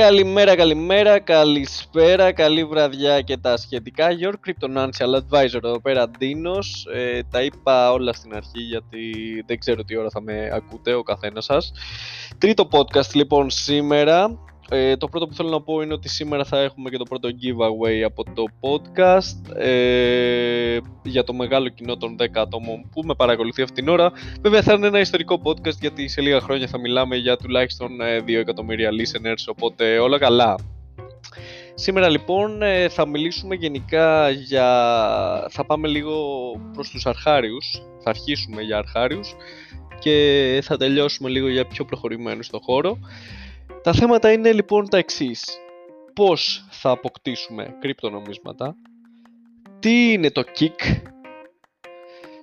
Καλημέρα, καλημέρα, καλησπέρα, καλή βραδιά και τα σχετικά. Your Cryptonancial Advisor εδώ πέρα, Ντίνος. Ε, τα είπα όλα στην αρχή γιατί δεν ξέρω τι ώρα θα με ακούτε ο καθένας σας. Τρίτο podcast λοιπόν σήμερα. Ε, το πρώτο που θέλω να πω είναι ότι σήμερα θα έχουμε και το πρώτο giveaway από το podcast ε, για το μεγάλο κοινό των 10 ατόμων που με παρακολουθεί αυτήν την ώρα. Βέβαια θα είναι ένα ιστορικό podcast γιατί σε λίγα χρόνια θα μιλάμε για τουλάχιστον 2 ε, εκατομμύρια listeners, οπότε όλα καλά. Σήμερα λοιπόν ε, θα μιλήσουμε γενικά για... θα πάμε λίγο προς τους αρχάριους, θα αρχίσουμε για αρχάριους και θα τελειώσουμε λίγο για πιο προχωρημένους στο χώρο. Τα θέματα είναι λοιπόν τα εξής. Πώς θα αποκτήσουμε κρυπτονομίσματα, τι είναι το kick,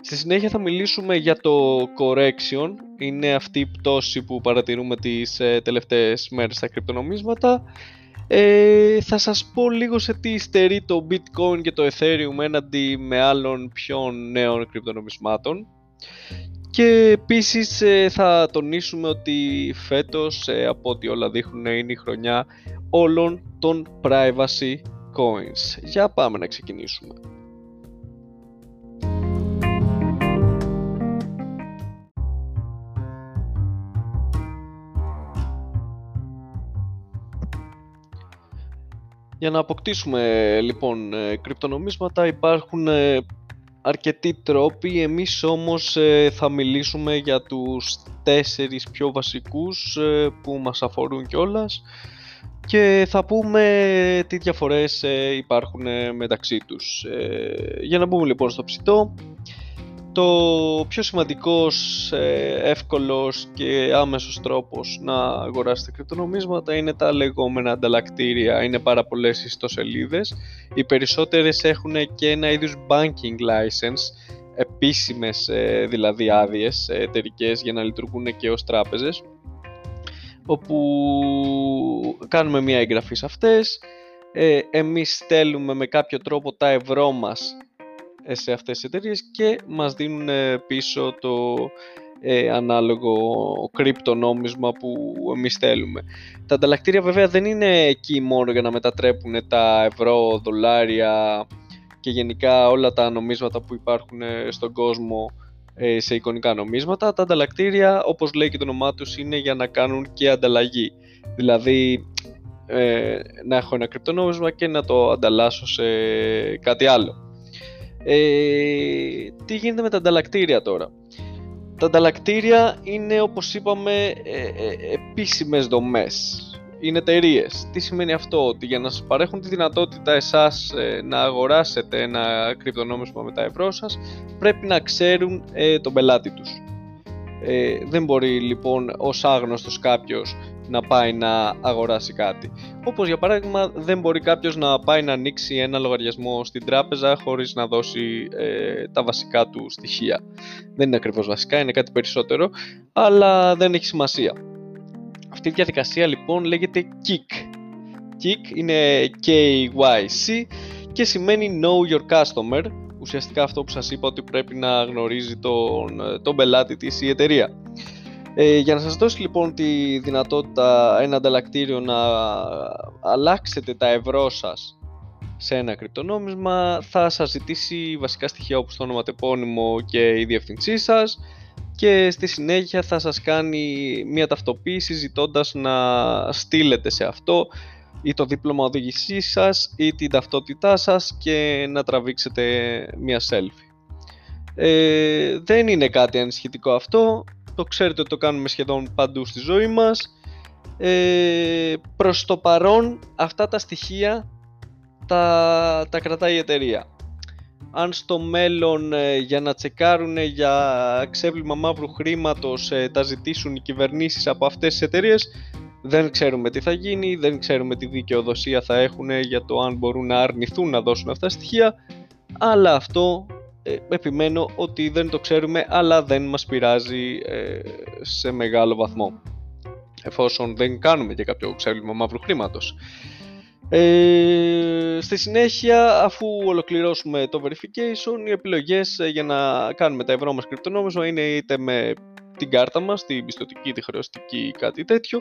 στη συνέχεια θα μιλήσουμε για το correction, είναι αυτή η πτώση που παρατηρούμε τις ε, τελευταίες μέρες στα κρυπτονομίσματα. Ε, θα σας πω λίγο σε τι στερεί το bitcoin και το ethereum έναντι με άλλων πιο νέων κρυπτονομισμάτων και επίσης ε, θα τονίσουμε ότι φέτος ε, από ό,τι όλα δείχνουν είναι η χρονιά όλων των privacy coins. Για πάμε να ξεκινήσουμε. Για να αποκτήσουμε λοιπόν ε, κρυπτονομίσματα υπάρχουν αρκετοί τρόποι, εμείς όμως ε, θα μιλήσουμε για τους τέσσερις πιο βασικούς ε, που μας αφορούν κιόλας. Και θα πούμε τι διαφορές ε, υπάρχουν μεταξύ τους. Για να μπούμε λοιπόν στο ψητό, το πιο σημαντικός, ε, εύκολος και άμεσος τρόπος να αγοράσετε κρυπτονομίσματα είναι τα λεγόμενα ανταλλακτήρια. Είναι πάρα πολλές ιστοσελίδες. Οι περισσότερες έχουν και ένα είδους banking license, επίσημες ε, δηλαδή άδειες εταιρικές για να λειτουργούν και ως τράπεζες όπου κάνουμε μια εγγραφή σε αυτές ε, εμείς στέλνουμε με κάποιο τρόπο τα ευρώ μας σε αυτές τις εταιρείες και μας δίνουν πίσω το ε, ανάλογο κρυπτονόμισμα που εμείς θέλουμε. Τα ανταλλακτήρια βέβαια δεν είναι εκεί μόνο για να μετατρέπουν τα ευρώ, δολάρια και γενικά όλα τα νομίσματα που υπάρχουν στον κόσμο ε, σε εικονικά νομίσματα. Τα ανταλλακτήρια όπως λέει και το όνομά τους είναι για να κάνουν και ανταλλαγή. Δηλαδή ε, να έχω ένα κρυπτονόμισμα και να το ανταλλάσσω σε κάτι άλλο. Ε, τι γίνεται με τα ανταλλακτήρια τώρα; Τα ανταλλακτήρια είναι όπως είπαμε ε, ε, επίσημες δομές. Είναι εταιρείες. Τι σημαίνει αυτό, ότι για να σας παρέχουν τη δυνατότητα εσάς ε, να αγοράσετε ένα κρυπτονόμισμα με τα ευρώ σας, πρέπει να ξέρουν ε, τον πελάτη τους. Ε, δεν μπορεί λοιπόν ως άγνωστος κάποιος να πάει να αγοράσει κάτι. Όπως για παράδειγμα δεν μπορεί κάποιος να πάει να ανοίξει ένα λογαριασμό στην τράπεζα χωρίς να δώσει ε, τα βασικά του στοιχεία. Δεν είναι ακριβώς βασικά, είναι κάτι περισσότερο, αλλά δεν έχει σημασία. Αυτή η διαδικασία λοιπόν λέγεται KIC. KIC είναι KYC και σημαίνει Know Your Customer, ουσιαστικά αυτό που σας είπα ότι πρέπει να γνωρίζει τον, τον πελάτη της η εταιρεία. Ε, για να σας δώσει λοιπόν τη δυνατότητα ένα ανταλλακτήριο να αλλάξετε τα ευρώ σας σε ένα κρυπτονόμισμα θα σας ζητήσει βασικά στοιχεία όπως το όνομα τεπώνυμο και η διευθυνσή σας και στη συνέχεια θα σας κάνει μια ταυτοποίηση ζητώντας να στείλετε σε αυτό ή το δίπλωμα οδήγησής σας ή την ταυτότητά σας και να τραβήξετε μια selfie. Ε, δεν είναι κάτι ανησυχητικό αυτό, το ξέρετε ότι το κάνουμε σχεδόν παντού στη ζωή μας. Ε, προς το παρόν αυτά τα στοιχεία τα, τα κρατάει η εταιρεία. Αν στο μέλλον ε, για να τσεκάρουν για ξέβλημα μαύρου χρήματος ε, τα ζητήσουν οι κυβερνήσεις από αυτές τις εταιρείες δεν ξέρουμε τι θα γίνει, δεν ξέρουμε τι δικαιοδοσία θα έχουν για το αν μπορούν να αρνηθούν να δώσουν αυτά τα στοιχεία αλλά αυτό ε, επιμένω ότι δεν το ξέρουμε αλλά δεν μας πειράζει ε, σε μεγάλο βαθμό εφόσον δεν κάνουμε και κάποιο ξέβλημα μαύρου χρήματος. Ε, στη συνέχεια, αφού ολοκληρώσουμε το verification, οι επιλογές ε, για να κάνουμε τα ευρώ μας κρυπτονόμισμα είναι είτε με την κάρτα μας, την πιστοτική, τη χρεωστική ή κάτι τέτοιο,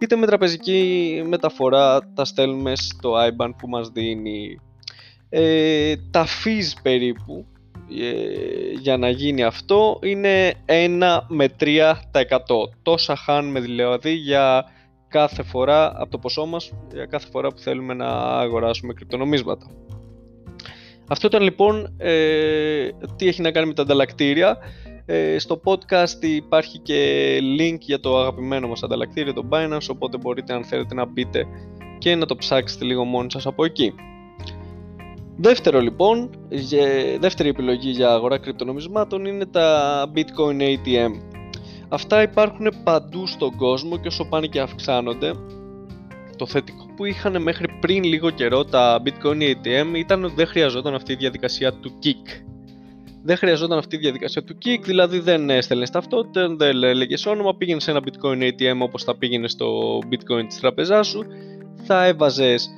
είτε με τραπεζική μεταφορά τα στέλνουμε στο IBAN που μας δίνει. Ε, τα fees περίπου ε, για να γίνει αυτό είναι 1 με 3%. Τόσα χάνουμε δηλαδή για κάθε φορά από το ποσό μας, για κάθε φορά που θέλουμε να αγοράσουμε κρυπτονομίσματα. Αυτό ήταν λοιπόν ε, τι έχει να κάνει με τα ανταλλακτήρια. Ε, στο podcast υπάρχει και link για το αγαπημένο μας ανταλλακτήριο, το Binance, οπότε μπορείτε αν θέλετε να μπείτε και να το ψάξετε λίγο μόνοι σας από εκεί. Δεύτερο λοιπόν, δεύτερη επιλογή για αγορά κρυπτονομισμάτων είναι τα Bitcoin ATM. Αυτά υπάρχουν παντού στον κόσμο και όσο πάνε και αυξάνονται. Το θετικό που είχαν μέχρι πριν λίγο καιρό τα Bitcoin ATM ήταν ότι δεν χρειαζόταν αυτή η διαδικασία του kick. Δεν χρειαζόταν αυτή η διαδικασία του kick, δηλαδή δεν έστελνες ταυτότητα, δεν έλεγες όνομα, πήγαινες σε ένα Bitcoin ATM όπως θα πήγαινες στο Bitcoin της τραπεζάς σου, θα έβαζες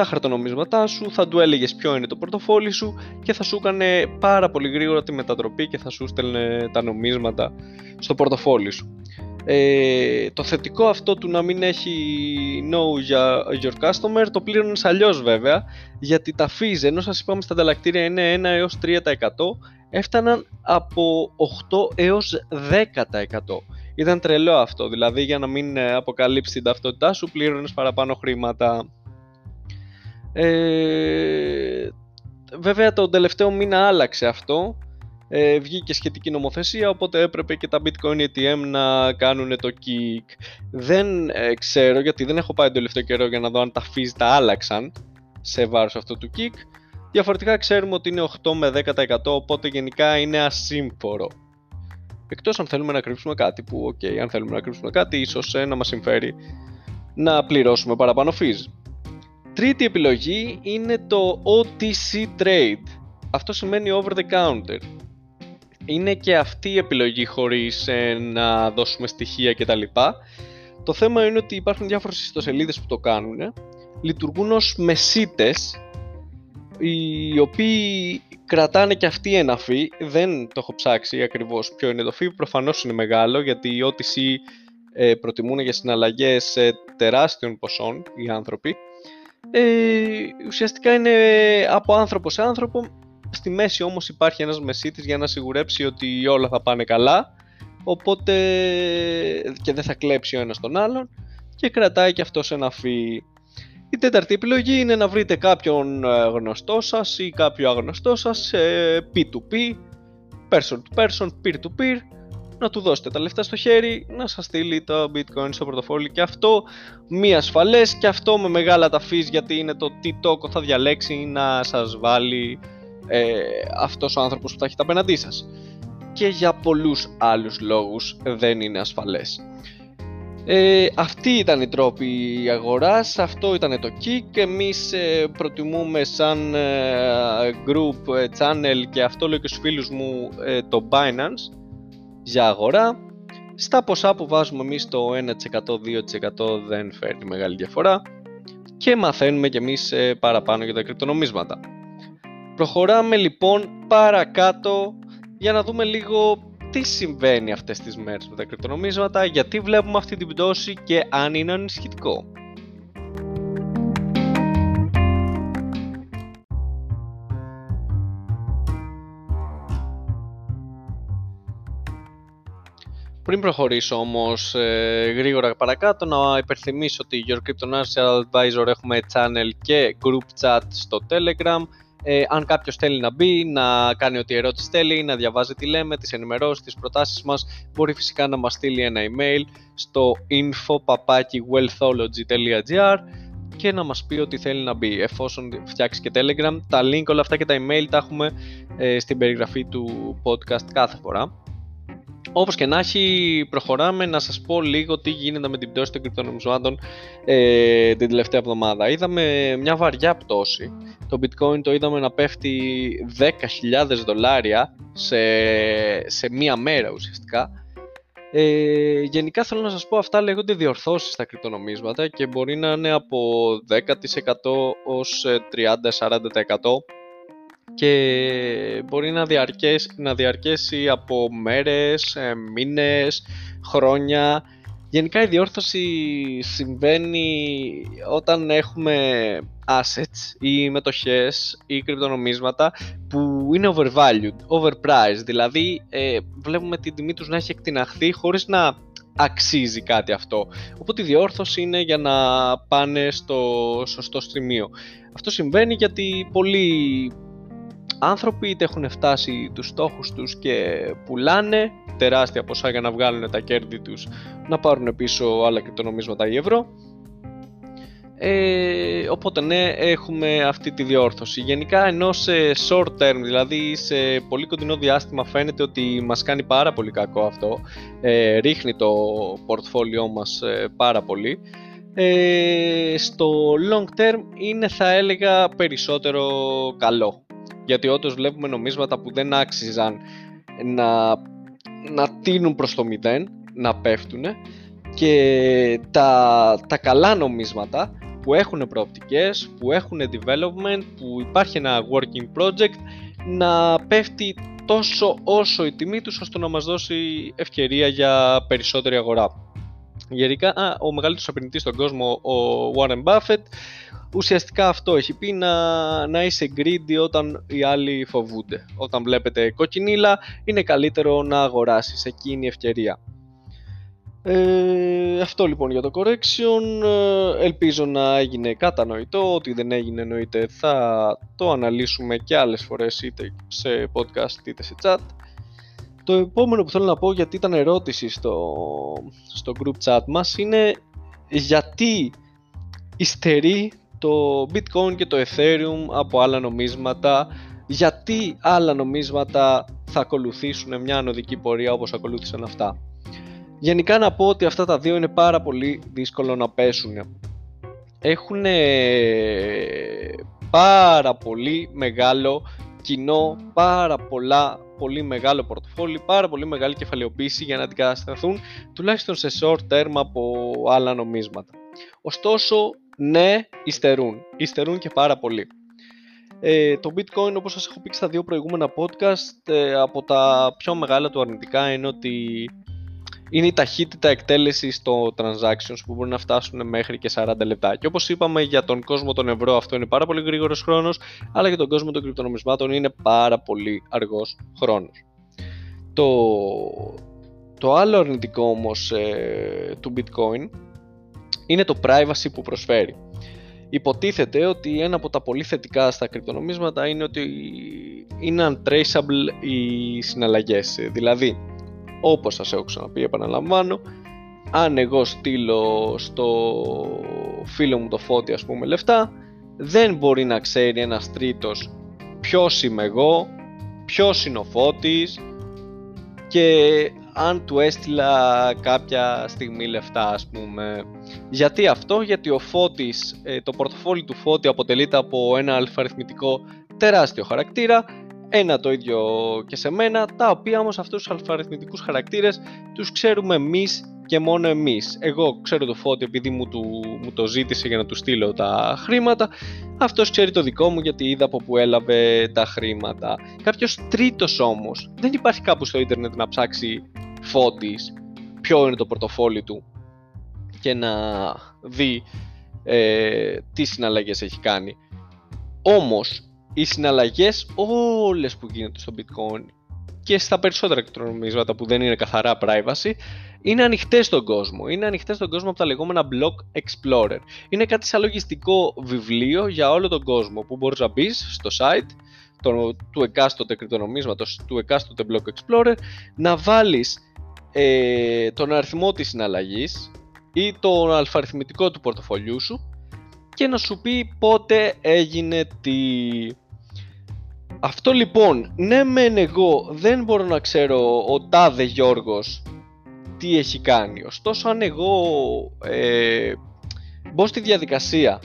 τα χαρτονομίσματά σου, θα του έλεγες ποιο είναι το πορτοφόλι σου και θα σου έκανε πάρα πολύ γρήγορα τη μετατροπή και θα σου στέλνε τα νομίσματα στο πορτοφόλι σου. Ε, το θετικό αυτό του να μην έχει no για your customer το πλήρωνες αλλιώς βέβαια γιατί τα fees ενώ σας είπαμε στα ανταλλακτήρια είναι 1 έως 3% έφταναν από 8 έως 10%. Ήταν τρελό αυτό, δηλαδή για να μην αποκαλύψει την ταυτότητά σου πλήρωνες παραπάνω χρήματα. Ε, βέβαια τον τελευταίο μήνα άλλαξε αυτό. Ε, βγήκε σχετική νομοθεσία οπότε έπρεπε και τα bitcoin ATM να κάνουν το kick. Δεν ε, ξέρω γιατί δεν έχω πάει τον τελευταίο καιρό για να δω αν τα fees τα άλλαξαν σε βάρος αυτού του kick. Διαφορετικά ξέρουμε ότι είναι 8 με 10% οπότε γενικά είναι ασύμφορο. Εκτός αν θέλουμε να κρύψουμε κάτι που ok αν θέλουμε να κρύψουμε κάτι ίσως ε, να μας συμφέρει να πληρώσουμε παραπάνω fees Τρίτη επιλογή είναι το OTC Trade. Αυτό σημαίνει over the counter. Είναι και αυτή η επιλογή χωρίς ε, να δώσουμε στοιχεία κτλ. Το θέμα είναι ότι υπάρχουν διάφορες ιστοσελίδες που το κάνουν. Λειτουργούν ως μεσίτες οι οποίοι κρατάνε και αυτοί ένα fee. Δεν το έχω ψάξει ακριβώς ποιο είναι το fee. Προφανώς είναι μεγάλο γιατί οι OTC ε, προτιμούν για συναλλαγές τεράστιων ποσών οι άνθρωποι ε, ουσιαστικά είναι από άνθρωπο σε άνθρωπο. Στη μέση όμως υπάρχει ένας μεσίτης για να σιγουρέψει ότι όλα θα πάνε καλά. Οπότε και δεν θα κλέψει ο ένας τον άλλον. Και κρατάει και αυτός ένα φύ. Η τέταρτη επιλογή είναι να βρείτε κάποιον ε, γνωστό σας ή κάποιο αγνωστό σας P2P, person to person, peer to peer να του δώσετε τα λεφτά στο χέρι, να σας στείλει το bitcoin στο πορτοφόλι και αυτό μη ασφαλές και αυτό με μεγάλα τα fees γιατί είναι το τι τόκο θα διαλέξει να σας βάλει ε, αυτός ο άνθρωπος που θα έχετε απέναντί σας. Και για πολλούς άλλους λόγους δεν είναι ασφαλές. Ε, αυτή ήταν η τρόπη αγοράς, αυτό ήταν το kick εμείς ε, προτιμούμε σαν ε, group ε, channel και αυτό λέω και στους φίλους μου το Binance για αγορά. Στα ποσά που βάζουμε εμείς το 1%-2% δεν φέρνει μεγάλη διαφορά και μαθαίνουμε κι εμείς ε, παραπάνω για τα κρυπτονομίσματα. Προχωράμε λοιπόν παρακάτω για να δούμε λίγο τι συμβαίνει αυτές τις μέρες με τα κρυπτονομίσματα, γιατί βλέπουμε αυτή την πτώση και αν είναι ανησυχητικό. Πριν προχωρήσω όμως ε, γρήγορα παρακάτω να υπερθυμίσω ότι Your Crypto Advisor έχουμε channel και group chat στο Telegram ε, αν κάποιος θέλει να μπει, να κάνει ό,τι ερώτηση θέλει, να διαβάζει τι λέμε, τις ενημερώσεις, τις προτάσεις μας, μπορεί φυσικά να μας στείλει ένα email στο info.wealthology.gr και να μας πει ότι θέλει να μπει εφόσον φτιάξει και Telegram. Τα link όλα αυτά και τα email τα έχουμε ε, στην περιγραφή του podcast κάθε φορά. Όπως και να έχει, προχωράμε να σας πω λίγο τι γίνεται με την πτώση των κρυπτονομισμάτων ε, την τελευταία εβδομάδα. Είδαμε μια βαριά πτώση. Το bitcoin το είδαμε να πέφτει 10.000 δολάρια σε, σε μία μέρα ουσιαστικά. Ε, γενικά θέλω να σας πω αυτά λέγονται διορθώσεις στα κρυπτονομίσματα και μπορεί να είναι από 10% ως 30-40% και μπορεί να διαρκέσει, να διαρκέσει από μέρες, ε, μήνες, χρόνια. Γενικά η διόρθωση συμβαίνει όταν έχουμε assets ή μετοχές ή κρυπτονομίσματα που είναι overvalued, overpriced, δηλαδή ε, βλέπουμε την τιμή τους να έχει εκτιναχθεί χωρίς να αξίζει κάτι αυτό. Οπότε η διόρθωση είναι για να πάνε στο σωστό στριμείο. Αυτό συμβαίνει γιατί πολλοί άνθρωποι είτε έχουν φτάσει τους στόχους τους και πουλάνε τεράστια ποσά για να βγάλουν τα κέρδη τους να πάρουν πίσω άλλα κρυπτονομίσματα ή ευρώ. Ε, οπότε ναι έχουμε αυτή τη διόρθωση. Γενικά ενώ σε short term δηλαδή σε πολύ κοντινό διάστημα φαίνεται ότι μας κάνει πάρα πολύ κακό αυτό ε, ρίχνει το πορτφόλιό μας ε, πάρα πολύ ε, στο long term είναι θα έλεγα περισσότερο καλό γιατί όντως βλέπουμε νομίσματα που δεν άξιζαν να, να τίνουν προς το μηδέν, να πέφτουν και τα, τα καλά νομίσματα που έχουν προοπτικές, που έχουν development, που υπάρχει ένα working project να πέφτει τόσο όσο η τιμή τους ώστε να μας δώσει ευκαιρία για περισσότερη αγορά. Γενικά, ο μεγαλύτερος απεινητής στον κόσμο, ο Warren Buffett, ουσιαστικά αυτό έχει πει να, να είσαι greedy όταν οι άλλοι φοβούνται. Όταν βλέπετε κοκκινίλα είναι καλύτερο να αγοράσεις, εκεί είναι η ευκαιρία. Ε, αυτό λοιπόν για το correction ε, ελπίζω να έγινε κατανοητό ότι δεν έγινε εννοείται θα το αναλύσουμε και άλλες φορές είτε σε podcast είτε σε chat το επόμενο που θέλω να πω γιατί ήταν ερώτηση στο, στο group chat μας είναι γιατί υστερεί το bitcoin και το ethereum από άλλα νομίσματα γιατί άλλα νομίσματα θα ακολουθήσουν μια ανωδική πορεία όπως ακολούθησαν αυτά. Γενικά να πω ότι αυτά τα δύο είναι πάρα πολύ δύσκολο να πέσουν. Έχουν πάρα πολύ μεγάλο κοινό, πάρα πολλά πολύ μεγάλο πορτφόλι, πάρα πολύ μεγάλη κεφαλαιοποίηση για να αντικατασταθούν τουλάχιστον σε short term από άλλα νομίσματα. Ωστόσο, ναι, υστερούν. Υστερούν και πάρα πολύ. Ε, το bitcoin όπως σας έχω πει στα δύο προηγούμενα podcast ε, από τα πιο μεγάλα του αρνητικά είναι ότι είναι η ταχύτητα εκτέλεσης των transactions που μπορεί να φτάσουν μέχρι και 40 λεπτά. Και όπως είπαμε για τον κόσμο των ευρώ αυτό είναι πάρα πολύ γρήγορος χρόνος, αλλά για τον κόσμο των κρυπτονομισμάτων είναι πάρα πολύ αργός χρόνος. Το, το άλλο αρνητικό όμως ε, του bitcoin είναι το privacy που προσφέρει. Υποτίθεται ότι ένα από τα πολύ θετικά στα κρυπτονομίσματα είναι ότι είναι untraceable οι συναλλαγές. Δηλαδή, όπως σας έχω ξαναπεί, επαναλαμβάνω, αν εγώ στείλω στο φίλο μου το φώτι ας πούμε λεφτά, δεν μπορεί να ξέρει ένας τρίτος ποιος είμαι εγώ, ποιος είναι ο φώτης και αν του έστειλα κάποια στιγμή λεφτά ας πούμε. Γιατί αυτό, γιατί ο Φώτης, ε, το πορτοφόλι του Φώτη αποτελείται από ένα αλφαριθμητικό τεράστιο χαρακτήρα ένα το ίδιο και σε μένα, τα οποία όμως αυτούς τους αλφαριθμητικούς χαρακτήρες τους ξέρουμε εμείς και μόνο εμείς. Εγώ ξέρω το Φώτη επειδή μου, του, μου το ζήτησε για να του στείλω τα χρήματα, αυτός ξέρει το δικό μου γιατί είδα από που έλαβε τα χρήματα. Κάποιος τρίτος όμως, δεν υπάρχει κάπου στο ίντερνετ να ψάξει Φώτης ποιο είναι το πορτοφόλι του και να δει ε, τι συναλλαγές έχει κάνει. Όμως οι συναλλαγές όλες που γίνονται στο bitcoin και στα περισσότερα κρυπτονομίσματα που δεν είναι καθαρά privacy είναι ανοιχτές στον κόσμο. Είναι ανοιχτές στον κόσμο από τα λεγόμενα Block Explorer. Είναι κάτι σαν λογιστικό βιβλίο για όλο τον κόσμο που μπορείς να μπεις στο site το, του εκάστοτε κρυπτονομίσματος, του εκάστοτε Block Explorer, να βάλεις ε, τον αριθμό της συναλλαγής ή τον αλφαριθμητικό του πορτοφολιού σου και να σου πει πότε έγινε τι. Αυτό λοιπόν, ναι μεν εγώ δεν μπορώ να ξέρω ο τάδε Γιώργος τι έχει κάνει. Ωστόσο αν εγώ ε, μπω στη διαδικασία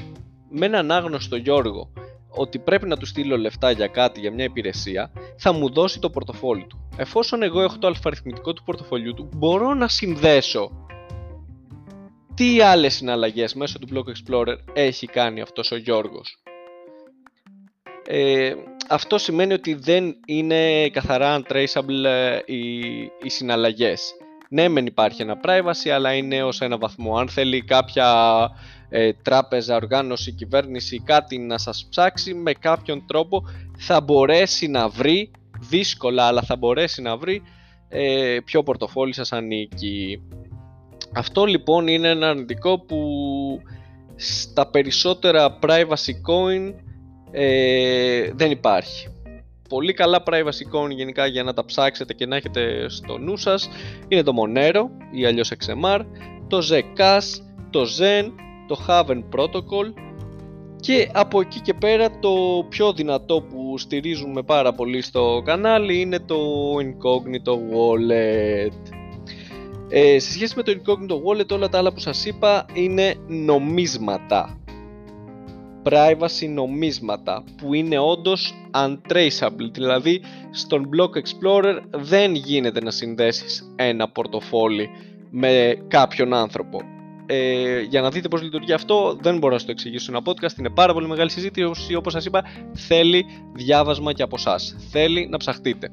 με έναν άγνωστο Γιώργο ότι πρέπει να του στείλω λεφτά για κάτι, για μια υπηρεσία, θα μου δώσει το πορτοφόλι του. Εφόσον εγώ έχω το αλφαριθμητικό του πορτοφολιού του, μπορώ να συνδέσω τι άλλες συναλλαγές μέσω του Block Explorer έχει κάνει αυτός ο Γιώργος. Ε, αυτό σημαίνει ότι δεν είναι καθαρά untraceable ε, οι, οι συναλλαγές. Ναι, μεν υπάρχει ένα privacy, αλλά είναι ως ένα βαθμό. Αν θέλει κάποια ε, τράπεζα, οργάνωση, κυβέρνηση κάτι να σας ψάξει, με κάποιον τρόπο θα μπορέσει να βρει, δύσκολα, αλλά θα μπορέσει να βρει ε, ποιο πορτοφόλι σας ανήκει. Αυτό λοιπόν είναι ένα αρνητικό που στα περισσότερα privacy coin ε, δεν υπάρχει. Πολύ καλά privacy coin γενικά για να τα ψάξετε και να έχετε στο νου σας είναι το Monero ή αλλιώς XMR, το Zcash, το Zen, το Haven Protocol και από εκεί και πέρα το πιο δυνατό που στηρίζουμε πάρα πολύ στο κανάλι είναι το Incognito Wallet. Ε, σε σχέση με το Incognito Wallet όλα τα άλλα που σας είπα είναι νομίσματα. Privacy νομίσματα που είναι όντως untraceable, δηλαδή στον Block Explorer δεν γίνεται να συνδέσεις ένα πορτοφόλι με κάποιον άνθρωπο. Ε, για να δείτε πώς λειτουργεί αυτό δεν μπορώ να σας το εξηγήσω ένα podcast, είναι πάρα πολύ μεγάλη συζήτηση όπως σας είπα θέλει διάβασμα και από εσά. θέλει να ψαχτείτε.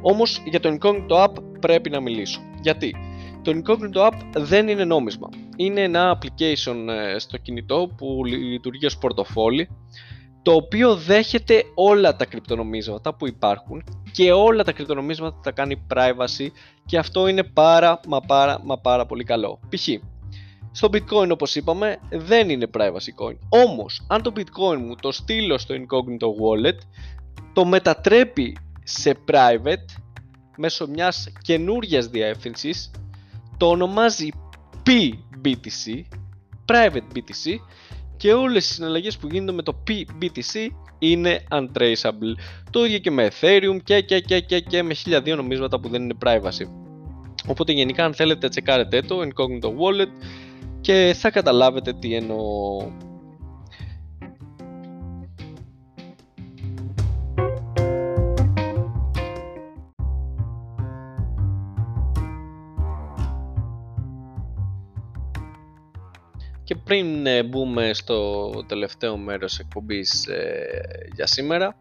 Όμως για το Incognito App πρέπει να μιλήσω. Γιατί; Το Incognito App δεν είναι νόμισμα. Είναι ένα application ε, στο κινητό που λειτουργεί ως πορτοφόλι το οποίο δέχεται όλα τα κρυπτονομίσματα που υπάρχουν και όλα τα κρυπτονομίσματα τα κάνει privacy και αυτό είναι πάρα μα πάρα μα πάρα πολύ καλό. Π.χ. Στο bitcoin όπως είπαμε δεν είναι privacy coin. Όμως αν το bitcoin μου το στείλω στο incognito wallet το μετατρέπει σε private μέσω μιας καινούριας διεύθυνσης το ονομάζει PBTC private BTC και όλες οι συναλλαγές που γίνονται με το PBTC είναι untraceable. Το ίδιο και με Ethereum και, και, και, και, και με χίλια δύο νομίσματα που δεν είναι privacy. Οπότε γενικά αν θέλετε τσεκάρετε το Incognito Wallet και θα καταλάβετε τι εννοώ. Και πριν ε, μπούμε στο τελευταίο μέρος εκπομπής ε, για σήμερα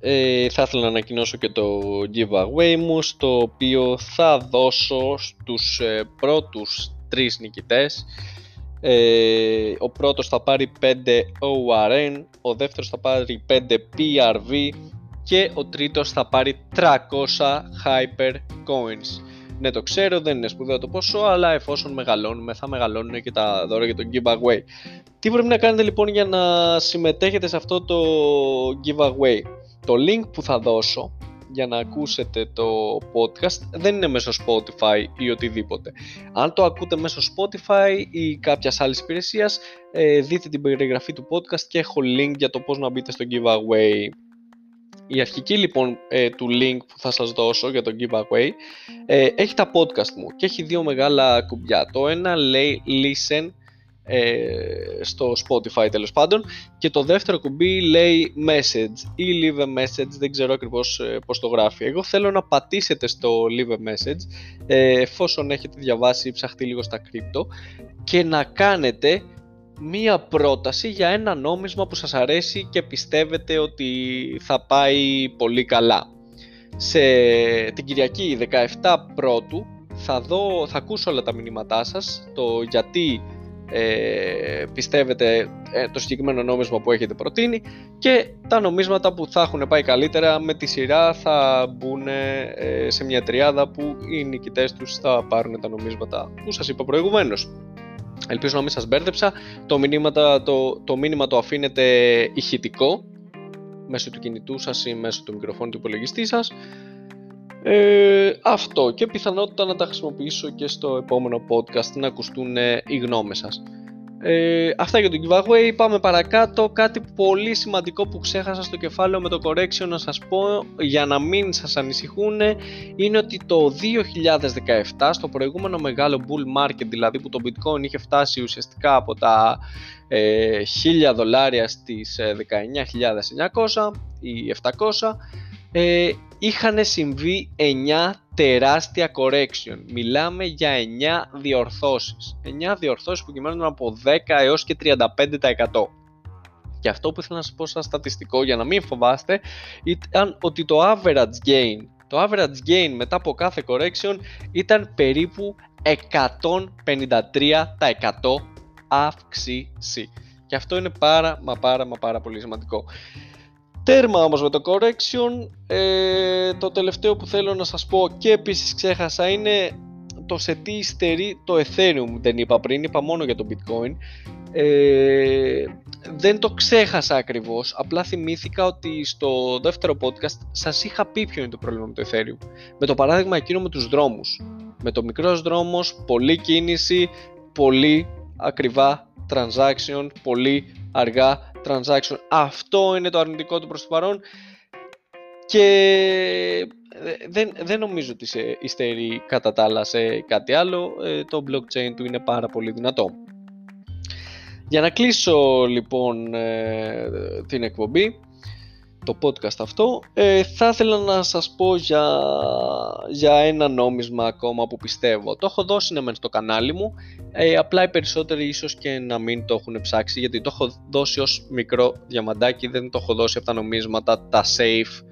ε, θα ήθελα να ανακοινώσω και το giveaway μου στο οποίο θα δώσω στους ε, πρώτους τρεις νικητές ο πρώτος θα πάρει 5 ORN, ο δεύτερος θα πάρει 5 PRV και ο τρίτος θα πάρει 300 Hyper Coins. Ναι, το ξέρω, δεν είναι σπουδαίο το ποσό, αλλά εφόσον μεγαλώνουμε, θα μεγαλώνουν και τα δώρα για το giveaway. Τι πρέπει να κάνετε λοιπόν για να συμμετέχετε σε αυτό το giveaway; Το link που θα δώσω για να ακούσετε το podcast δεν είναι μέσω Spotify ή οτιδήποτε. Αν το ακούτε μέσω Spotify ή κάποιας άλλης υπηρεσίας, ε, δείτε την περιγραφή του podcast και έχω link για το πώς να μπείτε στο giveaway. Η αρχική λοιπόν ε, του link που θα σας δώσω για το giveaway ε, έχει τα podcast μου και έχει δύο μεγάλα κουμπιά. Το ένα λέει listen ε, στο Spotify τέλος πάντων και το δεύτερο κουμπί λέει message ή leave a message, δεν ξέρω ακριβώς ε, πώς το γράφει. Εγώ θέλω να πατήσετε στο leave a message ε, εφόσον έχετε διαβάσει ή ψαχτεί λίγο στα crypto και να κάνετε μία πρόταση για ένα νόμισμα που σας αρέσει και πιστεύετε ότι θα πάει πολύ καλά. Σε την Κυριακή 17 πρώτου θα, δω, θα ακούσω όλα τα μηνύματά σας, το γιατί ε, πιστεύετε ε, το συγκεκριμένο νόμισμα που έχετε προτείνει και τα νομίσματα που θα έχουν πάει καλύτερα με τη σειρά θα μπουν ε, σε μια τριάδα που οι νικητές τους θα πάρουν τα νομίσματα που σας είπα προηγουμένως. Ελπίζω να μην σας μπέρδεψα. Το, το, το μήνυμα το αφήνετε ηχητικό μέσω του κινητού σας ή μέσω του μικροφόνου του υπολογιστή σας. Ε, αυτό και πιθανότητα να τα χρησιμοποιήσω και στο επόμενο podcast να ακουστούν οι γνώμες σας. Ε, αυτά για το giveaway. Πάμε παρακάτω. Κάτι πολύ σημαντικό που ξέχασα στο κεφάλαιο με το correction να σας πω για να μην σας ανησυχούν είναι ότι το 2017 στο προηγούμενο μεγάλο bull market δηλαδή που το bitcoin είχε φτάσει ουσιαστικά από τα ε, 1000 δολάρια στις 19.900 ε, ή 700 ε, είχαν συμβεί 9 τεράστια correction. Μιλάμε για 9 διορθώσεις. 9 διορθώσεις που κυμαίνονταν από 10 έως και 35%. Και αυτό που ήθελα να σας πω σαν στατιστικό για να μην φοβάστε ήταν ότι το average gain, το average gain μετά από κάθε correction ήταν περίπου 153% αύξηση. Και αυτό είναι πάρα μα πάρα μα πάρα πολύ σημαντικό. Τέρμα όμως με το correction, ε, το τελευταίο που θέλω να σας πω και επίσης ξέχασα είναι το σε τι υστερεί το Ethereum δεν είπα πριν, είπα μόνο για το Bitcoin. Ε, δεν το ξέχασα ακριβώς, απλά θυμήθηκα ότι στο δεύτερο podcast σας είχα πει ποιο είναι το πρόβλημα με το Ethereum. Με το παράδειγμα εκείνο με τους δρόμους. Με το μικρός δρόμος, πολλή κίνηση, πολύ ακριβά transaction, πολύ αργά transaction. Αυτό είναι το αρνητικό του προς το παρόν και δεν, δεν νομίζω ότι σε υστερεί κατά τα άλλα σε κάτι άλλο. Ε, το blockchain του είναι πάρα πολύ δυνατό. Για να κλείσω λοιπόν ε, την εκπομπή, το podcast αυτό, ε, θα ήθελα να σας πω για, για ένα νόμισμα ακόμα που πιστεύω. Το έχω δώσει ναι, στο κανάλι μου, ε, απλά οι περισσότεροι ίσως και να μην το έχουν ψάξει γιατί το έχω δώσει ως μικρό διαμαντάκι, δεν το έχω δώσει από τα νομίσματα, τα safe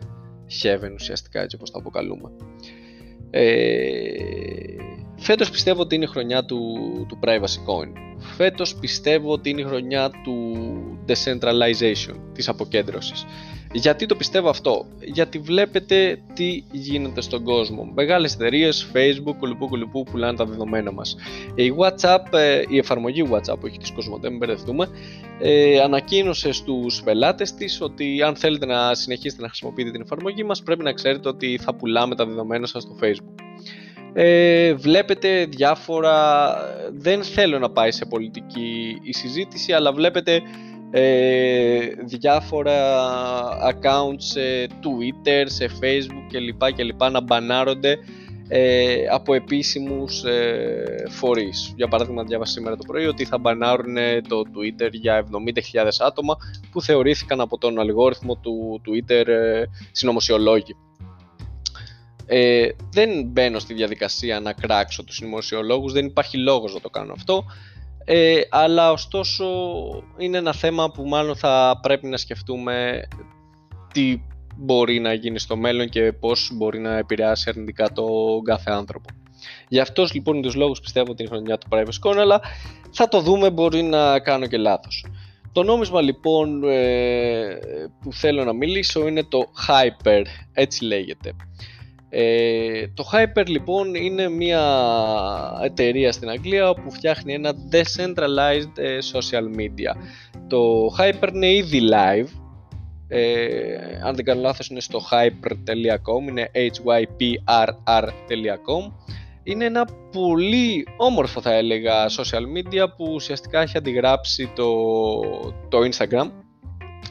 heaven ουσιαστικά έτσι όπως τα αποκαλούμε. Ε, φέτος πιστεύω ότι είναι η χρονιά του, του privacy coin. Φέτος πιστεύω ότι είναι η χρονιά του decentralization, της αποκέντρωσης. Γιατί το πιστεύω αυτό, γιατί βλέπετε τι γίνεται στον κόσμο. Μεγάλες εταιρείες, facebook, κουλουπού κουλουπού πουλάνε τα δεδομένα μας. Η WhatsApp, ε, η εφαρμογή WhatsApp που έχει της Κοσμοτέ, μην μπερδευτούμε, ε, ανακοίνωσε στους πελάτες της ότι αν θέλετε να συνεχίσετε να χρησιμοποιείτε την εφαρμογή μας πρέπει να ξέρετε ότι θα πουλάμε τα δεδομένα σας στο facebook. Ε, βλέπετε διάφορα, δεν θέλω να πάει σε πολιτική η συζήτηση, αλλά βλέπετε ε, διάφορα accounts σε Twitter, σε Facebook κλπ, κλπ να μπανάρονται ε, από επίσημους ε, φορείς. Για παράδειγμα, διάβασα σήμερα το πρωί ότι θα μπανάρουν το Twitter για 70.000 άτομα που θεωρήθηκαν από τον αλγόριθμο του Twitter ε, συνωμοσιολόγοι. Ε, δεν μπαίνω στη διαδικασία να κράξω τους συνωμοσιολόγους, δεν υπάρχει λόγος να το κάνω αυτό. Ε, αλλά ωστόσο είναι ένα θέμα που μάλλον θα πρέπει να σκεφτούμε τι μπορεί να γίνει στο μέλλον και πώς μπορεί να επηρεάσει αρνητικά το κάθε άνθρωπο. Γι' αυτός λοιπόν είναι τους λόγους πιστεύω ότι είναι χρονιά του Private Coin, αλλά θα το δούμε, μπορεί να κάνω και λάθος. Το νόμισμα λοιπόν ε, που θέλω να μιλήσω είναι το Hyper, έτσι λέγεται. Ε, το Hyper λοιπόν είναι μια εταιρεία στην Αγγλία που φτιάχνει ένα decentralized ε, social media. Το Hyper είναι ήδη live, ε, αν δεν κάνω λάθος είναι στο hyper.com, είναι hyperr.com είναι ένα πολύ όμορφο θα έλεγα social media που ουσιαστικά έχει αντιγράψει το, το Instagram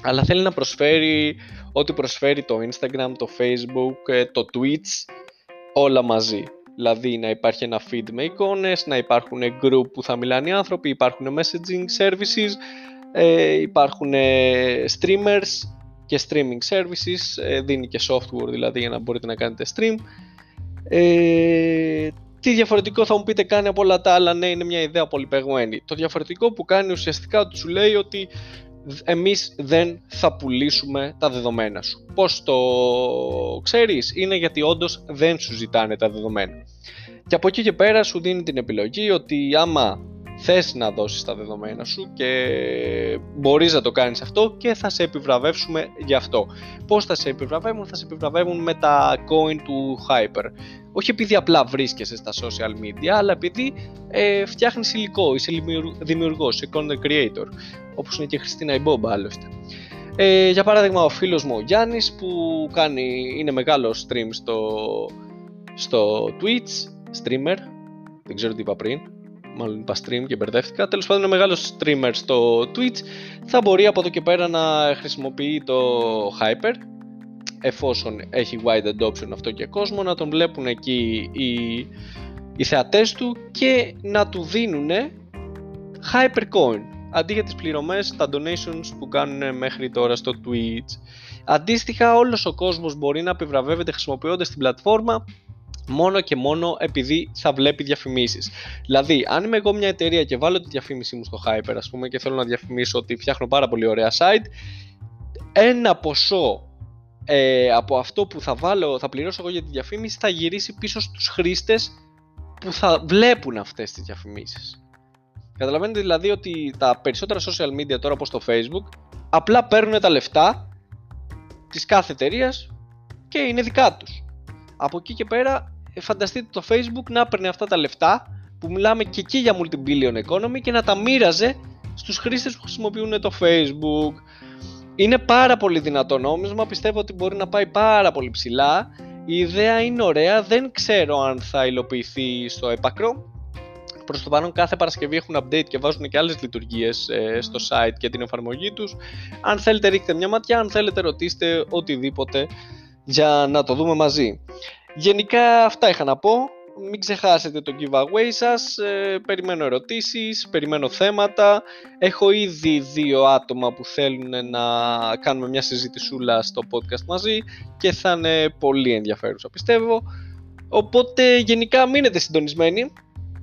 αλλά θέλει να προσφέρει ό,τι προσφέρει το Instagram, το Facebook, ε, το Twitch, όλα μαζί. Δηλαδή να υπάρχει ένα feed με εικόνες, να υπάρχουν group που θα μιλάνε οι άνθρωποι, υπάρχουν messaging services, ε, υπάρχουν ε, streamers και streaming services, δίνει και software δηλαδή για να μπορείτε να κάνετε stream. Ε, τι διαφορετικό θα μου πείτε κάνει από όλα τα άλλα, ναι είναι μια ιδέα πολυπεγμένη. Το διαφορετικό που κάνει ουσιαστικά ότι σου λέει ότι εμείς δεν θα πουλήσουμε τα δεδομένα σου. Πώς το ξέρεις, είναι γιατί όντως δεν σου ζητάνε τα δεδομένα. Και από εκεί και πέρα σου δίνει την επιλογή ότι άμα θες να δώσεις τα δεδομένα σου και μπορείς να το κάνεις αυτό και θα σε επιβραβεύσουμε γι' αυτό. Πώς θα σε επιβραβεύουν, θα σε επιβραβεύουν με τα coin του Hyper. Όχι επειδή απλά βρίσκεσαι στα social media, αλλά επειδή ε, φτιάχνεις υλικό, είσαι δημιουργός, είσαι content creator, όπως είναι και η Χριστίνα Ιμπόμπα άλλωστε. Ε, για παράδειγμα ο φίλος μου ο Γιάννης που κάνει, είναι μεγάλο stream στο, στο Twitch, streamer, δεν ξέρω τι είπα πριν, μάλλον είπα stream και μπερδεύτηκα. Τέλος πάντων, είναι μεγάλος streamer στο Twitch. Θα μπορεί από εδώ και πέρα να χρησιμοποιεί το Hyper εφόσον έχει wide adoption αυτό και κόσμο να τον βλέπουν εκεί οι, οι θεατές του και να του δίνουν Hypercoin αντί για τις πληρωμές, τα donations που κάνουν μέχρι τώρα στο Twitch. Αντίστοιχα όλος ο κόσμος μπορεί να επιβραβεύεται χρησιμοποιώντας την πλατφόρμα μόνο και μόνο επειδή θα βλέπει διαφημίσεις. Δηλαδή, αν είμαι εγώ μια εταιρεία και βάλω τη διαφήμιση μου στο Hyper, ας πούμε, και θέλω να διαφημίσω ότι φτιάχνω πάρα πολύ ωραία site, ένα ποσό ε, από αυτό που θα, βάλω, θα πληρώσω εγώ για τη διαφήμιση θα γυρίσει πίσω στους χρήστες που θα βλέπουν αυτές τις διαφημίσεις. Καταλαβαίνετε δηλαδή ότι τα περισσότερα social media τώρα όπως το facebook απλά παίρνουν τα λεφτά της κάθε εταιρείας και είναι δικά τους. Από εκεί και πέρα ε, φανταστείτε το facebook να παίρνει αυτά τα λεφτά που μιλάμε και εκεί για multi-billion economy και να τα μοίραζε στους χρήστες που χρησιμοποιούν το facebook. Είναι πάρα πολύ δυνατό νόμισμα, πιστεύω ότι μπορεί να πάει πάρα πολύ ψηλά. Η ιδέα είναι ωραία, δεν ξέρω αν θα υλοποιηθεί στο έπακρο. Προς το παρόν κάθε Παρασκευή έχουν update και βάζουν και άλλες λειτουργίες ε, στο site και την εφαρμογή τους. Αν θέλετε ρίχτε μια ματιά, αν θέλετε ρωτήστε οτιδήποτε για να το δούμε μαζί. Γενικά αυτά είχα να πω μην ξεχάσετε το giveaway σας, ε, περιμένω ερωτήσεις, περιμένω θέματα. Έχω ήδη δύο άτομα που θέλουν να κάνουμε μια συζητησούλα στο podcast μαζί και θα είναι πολύ ενδιαφέρουσα πιστεύω. Οπότε γενικά μείνετε συντονισμένοι,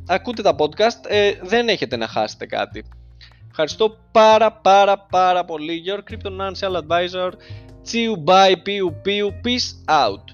ακούτε τα podcast, ε, δεν έχετε να χάσετε κάτι. Ευχαριστώ πάρα πάρα πάρα πολύ. Your Crypto Financial Advisor. Chew, bye, pew, pew, peace out.